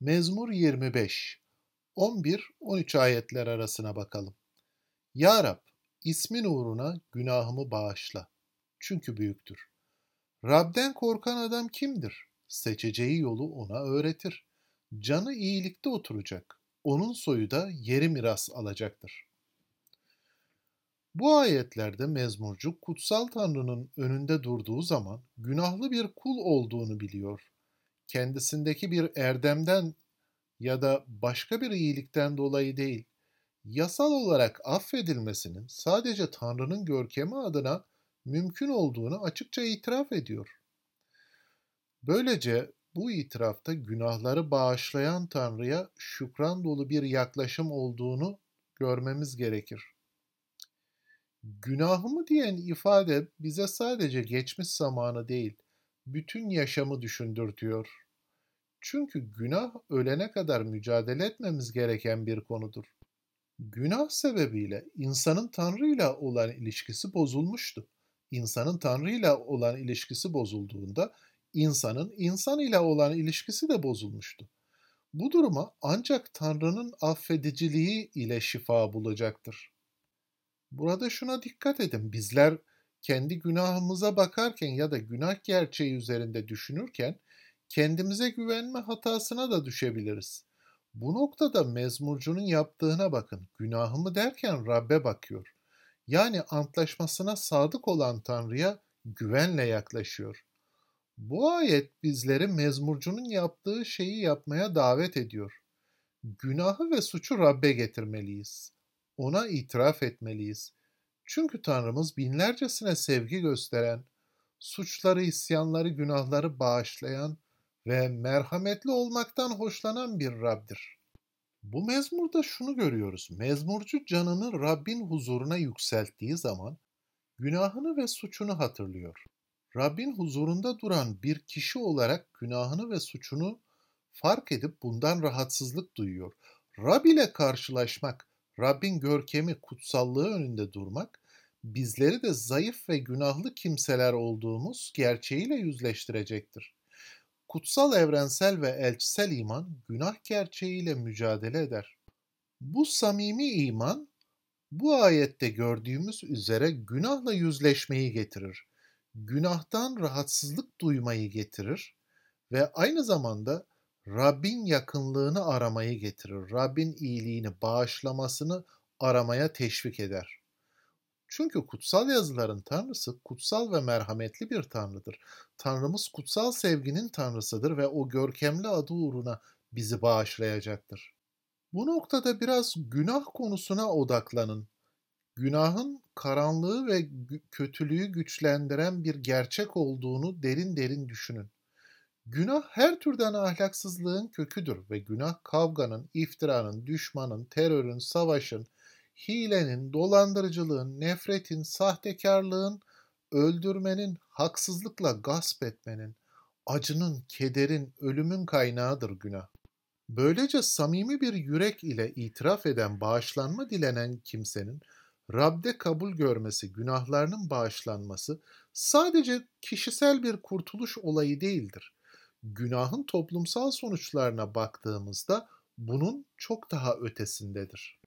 Mezmur 25 11-13 ayetler arasına bakalım. Ya Rab, ismin uğruna günahımı bağışla. Çünkü büyüktür. Rab'den korkan adam kimdir? Seçeceği yolu ona öğretir. Canı iyilikte oturacak. Onun soyu da yeri miras alacaktır. Bu ayetlerde mezmurcu kutsal Tanrı'nın önünde durduğu zaman günahlı bir kul olduğunu biliyor. Kendisindeki bir erdemden ya da başka bir iyilikten dolayı değil, yasal olarak affedilmesinin sadece Tanrı'nın görkemi adına mümkün olduğunu açıkça itiraf ediyor. Böylece bu itirafta günahları bağışlayan Tanrı'ya şükran dolu bir yaklaşım olduğunu görmemiz gerekir. Günahımı diyen ifade bize sadece geçmiş zamanı değil, bütün yaşamı düşündürtüyor. Çünkü günah ölene kadar mücadele etmemiz gereken bir konudur. Günah sebebiyle insanın Tanrı ile olan ilişkisi bozulmuştu. İnsanın Tanrı ile olan ilişkisi bozulduğunda insanın insan ile olan ilişkisi de bozulmuştu. Bu duruma ancak Tanrı'nın affediciliği ile şifa bulacaktır. Burada şuna dikkat edin. Bizler kendi günahımıza bakarken ya da günah gerçeği üzerinde düşünürken kendimize güvenme hatasına da düşebiliriz. Bu noktada mezmurcunun yaptığına bakın. Günahımı derken Rabbe bakıyor. Yani antlaşmasına sadık olan Tanrı'ya güvenle yaklaşıyor. Bu ayet bizleri mezmurcunun yaptığı şeyi yapmaya davet ediyor. Günahı ve suçu Rabbe getirmeliyiz. Ona itiraf etmeliyiz. Çünkü Tanrımız binlercesine sevgi gösteren, suçları, isyanları, günahları bağışlayan ve merhametli olmaktan hoşlanan bir Rab'dir. Bu mezmurda şunu görüyoruz. Mezmurcu canını Rabbin huzuruna yükselttiği zaman günahını ve suçunu hatırlıyor. Rabbin huzurunda duran bir kişi olarak günahını ve suçunu fark edip bundan rahatsızlık duyuyor. Rab ile karşılaşmak, Rabbin görkemi, kutsallığı önünde durmak, bizleri de zayıf ve günahlı kimseler olduğumuz gerçeğiyle yüzleştirecektir. Kutsal evrensel ve elçisel iman günah gerçeğiyle mücadele eder. Bu samimi iman bu ayette gördüğümüz üzere günahla yüzleşmeyi getirir. Günahtan rahatsızlık duymayı getirir ve aynı zamanda Rabbin yakınlığını aramayı getirir. Rabbin iyiliğini, bağışlamasını aramaya teşvik eder. Çünkü kutsal yazıların tanrısı kutsal ve merhametli bir tanrıdır. Tanrımız kutsal sevginin tanrısıdır ve o görkemli adı uğruna bizi bağışlayacaktır. Bu noktada biraz günah konusuna odaklanın. Günahın karanlığı ve kötülüğü güçlendiren bir gerçek olduğunu derin derin düşünün. Günah her türden ahlaksızlığın köküdür ve günah kavganın, iftiranın, düşmanın, terörün, savaşın, hilenin, dolandırıcılığın, nefretin, sahtekarlığın, öldürmenin, haksızlıkla gasp etmenin, acının, kederin, ölümün kaynağıdır günah. Böylece samimi bir yürek ile itiraf eden, bağışlanma dilenen kimsenin Rab'de kabul görmesi, günahlarının bağışlanması sadece kişisel bir kurtuluş olayı değildir. Günahın toplumsal sonuçlarına baktığımızda bunun çok daha ötesindedir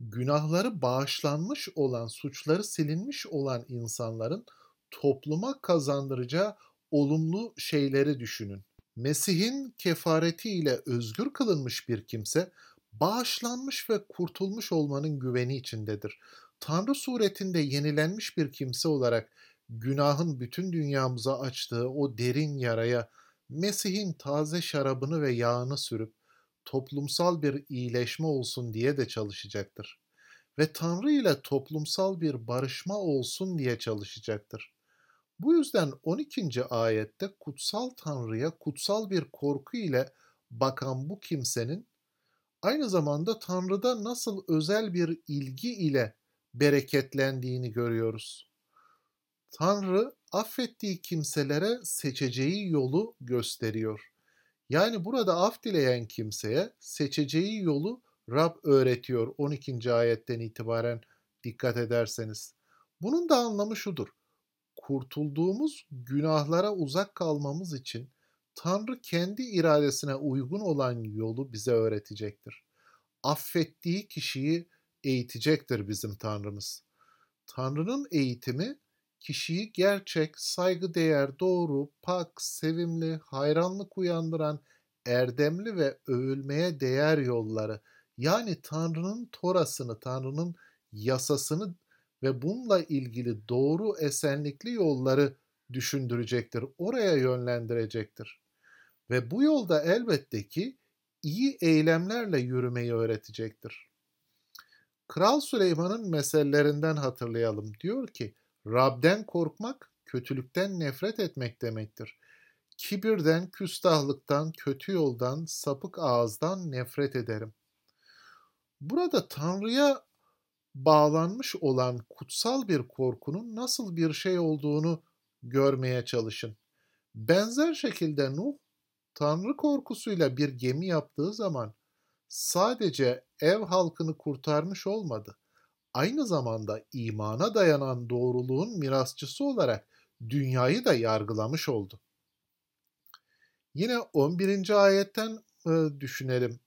günahları bağışlanmış olan, suçları silinmiş olan insanların topluma kazandıracağı olumlu şeyleri düşünün. Mesih'in kefareti ile özgür kılınmış bir kimse bağışlanmış ve kurtulmuş olmanın güveni içindedir. Tanrı suretinde yenilenmiş bir kimse olarak günahın bütün dünyamıza açtığı o derin yaraya Mesih'in taze şarabını ve yağını sürüp toplumsal bir iyileşme olsun diye de çalışacaktır. Ve Tanrı ile toplumsal bir barışma olsun diye çalışacaktır. Bu yüzden 12. ayette kutsal Tanrı'ya kutsal bir korku ile bakan bu kimsenin aynı zamanda Tanrı'da nasıl özel bir ilgi ile bereketlendiğini görüyoruz. Tanrı affettiği kimselere seçeceği yolu gösteriyor. Yani burada af dileyen kimseye seçeceği yolu Rab öğretiyor 12. ayetten itibaren dikkat ederseniz. Bunun da anlamı şudur. Kurtulduğumuz günahlara uzak kalmamız için Tanrı kendi iradesine uygun olan yolu bize öğretecektir. Affettiği kişiyi eğitecektir bizim Tanrımız. Tanrı'nın eğitimi kişiyi gerçek, saygıdeğer, doğru, pak, sevimli, hayranlık uyandıran, erdemli ve övülmeye değer yolları yani Tanrı'nın torasını, Tanrı'nın yasasını ve bununla ilgili doğru esenlikli yolları düşündürecektir, oraya yönlendirecektir. Ve bu yolda elbette ki iyi eylemlerle yürümeyi öğretecektir. Kral Süleyman'ın meselelerinden hatırlayalım. Diyor ki, Rab'den korkmak, kötülükten nefret etmek demektir. Kibirden, küstahlıktan, kötü yoldan, sapık ağızdan nefret ederim. Burada Tanrı'ya bağlanmış olan kutsal bir korkunun nasıl bir şey olduğunu görmeye çalışın. Benzer şekilde Nuh, Tanrı korkusuyla bir gemi yaptığı zaman sadece ev halkını kurtarmış olmadı. Aynı zamanda imana dayanan doğruluğun mirasçısı olarak dünyayı da yargılamış oldu. Yine 11. ayetten e, düşünelim.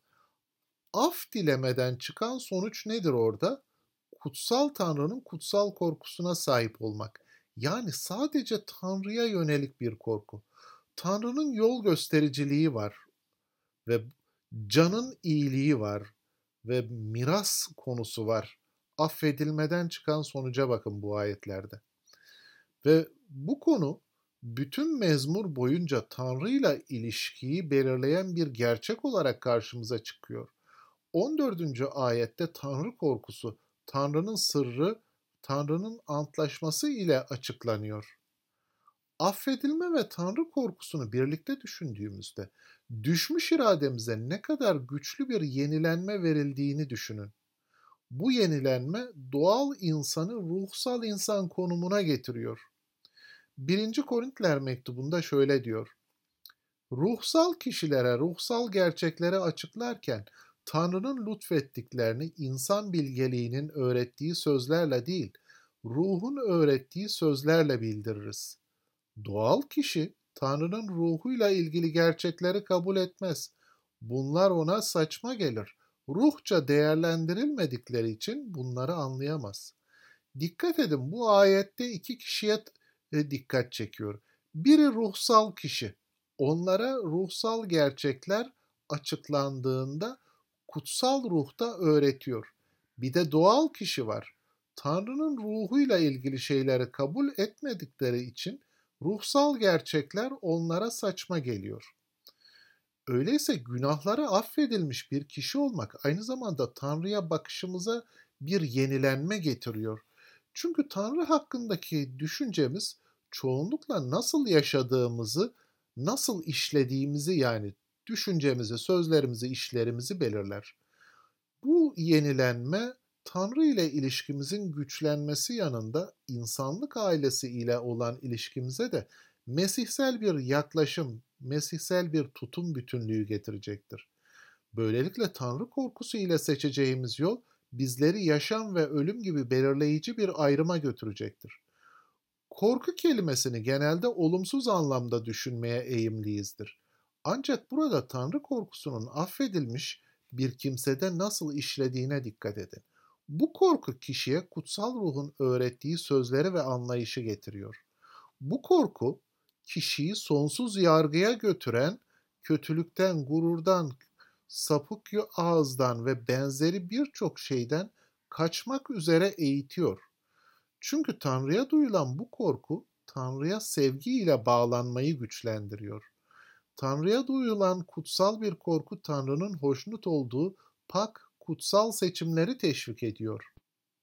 Af dilemeden çıkan sonuç nedir orada? Kutsal Tanrı'nın kutsal korkusuna sahip olmak. Yani sadece Tanrı'ya yönelik bir korku. Tanrı'nın yol göstericiliği var ve canın iyiliği var ve miras konusu var. Affedilmeden çıkan sonuca bakın bu ayetlerde. Ve bu konu bütün mezmur boyunca Tanrı ile ilişkiyi belirleyen bir gerçek olarak karşımıza çıkıyor. 14. ayette Tanrı korkusu, Tanrı'nın sırrı, Tanrı'nın antlaşması ile açıklanıyor. Affedilme ve Tanrı korkusunu birlikte düşündüğümüzde düşmüş irademize ne kadar güçlü bir yenilenme verildiğini düşünün. Bu yenilenme doğal insanı ruhsal insan konumuna getiriyor. 1. Korintler mektubunda şöyle diyor. Ruhsal kişilere, ruhsal gerçekleri açıklarken Tanrı'nın lütfettiklerini insan bilgeliğinin öğrettiği sözlerle değil, ruhun öğrettiği sözlerle bildiririz. Doğal kişi Tanrı'nın ruhuyla ilgili gerçekleri kabul etmez. Bunlar ona saçma gelir. Ruhça değerlendirilmedikleri için bunları anlayamaz. Dikkat edin bu ayette iki kişiye e, dikkat çekiyor. Biri ruhsal kişi. Onlara ruhsal gerçekler açıklandığında kutsal ruhta öğretiyor. Bir de doğal kişi var. Tanrı'nın ruhuyla ilgili şeyleri kabul etmedikleri için ruhsal gerçekler onlara saçma geliyor. Öyleyse günahları affedilmiş bir kişi olmak aynı zamanda Tanrı'ya bakışımıza bir yenilenme getiriyor. Çünkü Tanrı hakkındaki düşüncemiz çoğunlukla nasıl yaşadığımızı, nasıl işlediğimizi yani düşüncemizi, sözlerimizi, işlerimizi belirler. Bu yenilenme Tanrı ile ilişkimizin güçlenmesi yanında insanlık ailesi ile olan ilişkimize de mesihsel bir yaklaşım, mesihsel bir tutum bütünlüğü getirecektir. Böylelikle Tanrı korkusu ile seçeceğimiz yol bizleri yaşam ve ölüm gibi belirleyici bir ayrıma götürecektir. Korku kelimesini genelde olumsuz anlamda düşünmeye eğimliyizdir. Ancak burada Tanrı korkusunun affedilmiş bir kimsede nasıl işlediğine dikkat edin. Bu korku kişiye kutsal ruhun öğrettiği sözleri ve anlayışı getiriyor. Bu korku kişiyi sonsuz yargıya götüren kötülükten, gururdan, sapık ağızdan ve benzeri birçok şeyden kaçmak üzere eğitiyor. Çünkü Tanrı'ya duyulan bu korku Tanrı'ya sevgiyle bağlanmayı güçlendiriyor. Tanrı'ya duyulan kutsal bir korku Tanrı'nın hoşnut olduğu pak, kutsal seçimleri teşvik ediyor.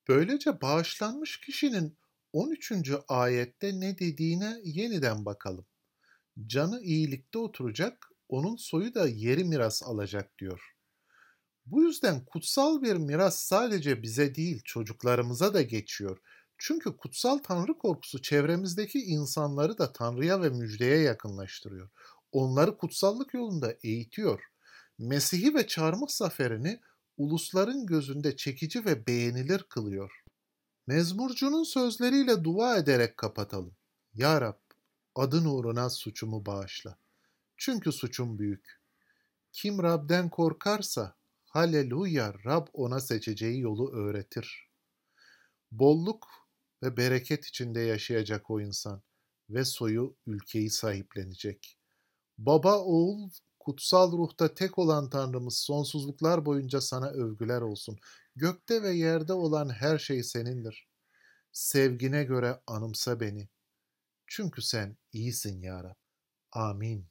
Böylece bağışlanmış kişinin 13. ayette ne dediğine yeniden bakalım. Canı iyilikte oturacak, onun soyu da yeri miras alacak diyor. Bu yüzden kutsal bir miras sadece bize değil çocuklarımıza da geçiyor. Çünkü kutsal Tanrı korkusu çevremizdeki insanları da Tanrı'ya ve müjdeye yakınlaştırıyor. Onları kutsallık yolunda eğitiyor. Mesih'i ve çarmıh zaferini ulusların gözünde çekici ve beğenilir kılıyor. Mezmurcunun sözleriyle dua ederek kapatalım. Ya Rab, adın uğruna suçumu bağışla. Çünkü suçum büyük. Kim Rab'den korkarsa, haleluya Rab ona seçeceği yolu öğretir. Bolluk ve bereket içinde yaşayacak o insan ve soyu ülkeyi sahiplenecek. Baba, oğul, kutsal ruhta tek olan Tanrımız sonsuzluklar boyunca sana övgüler olsun. Gökte ve yerde olan her şey senindir. Sevgine göre anımsa beni. Çünkü sen iyisin ya Rab. Amin.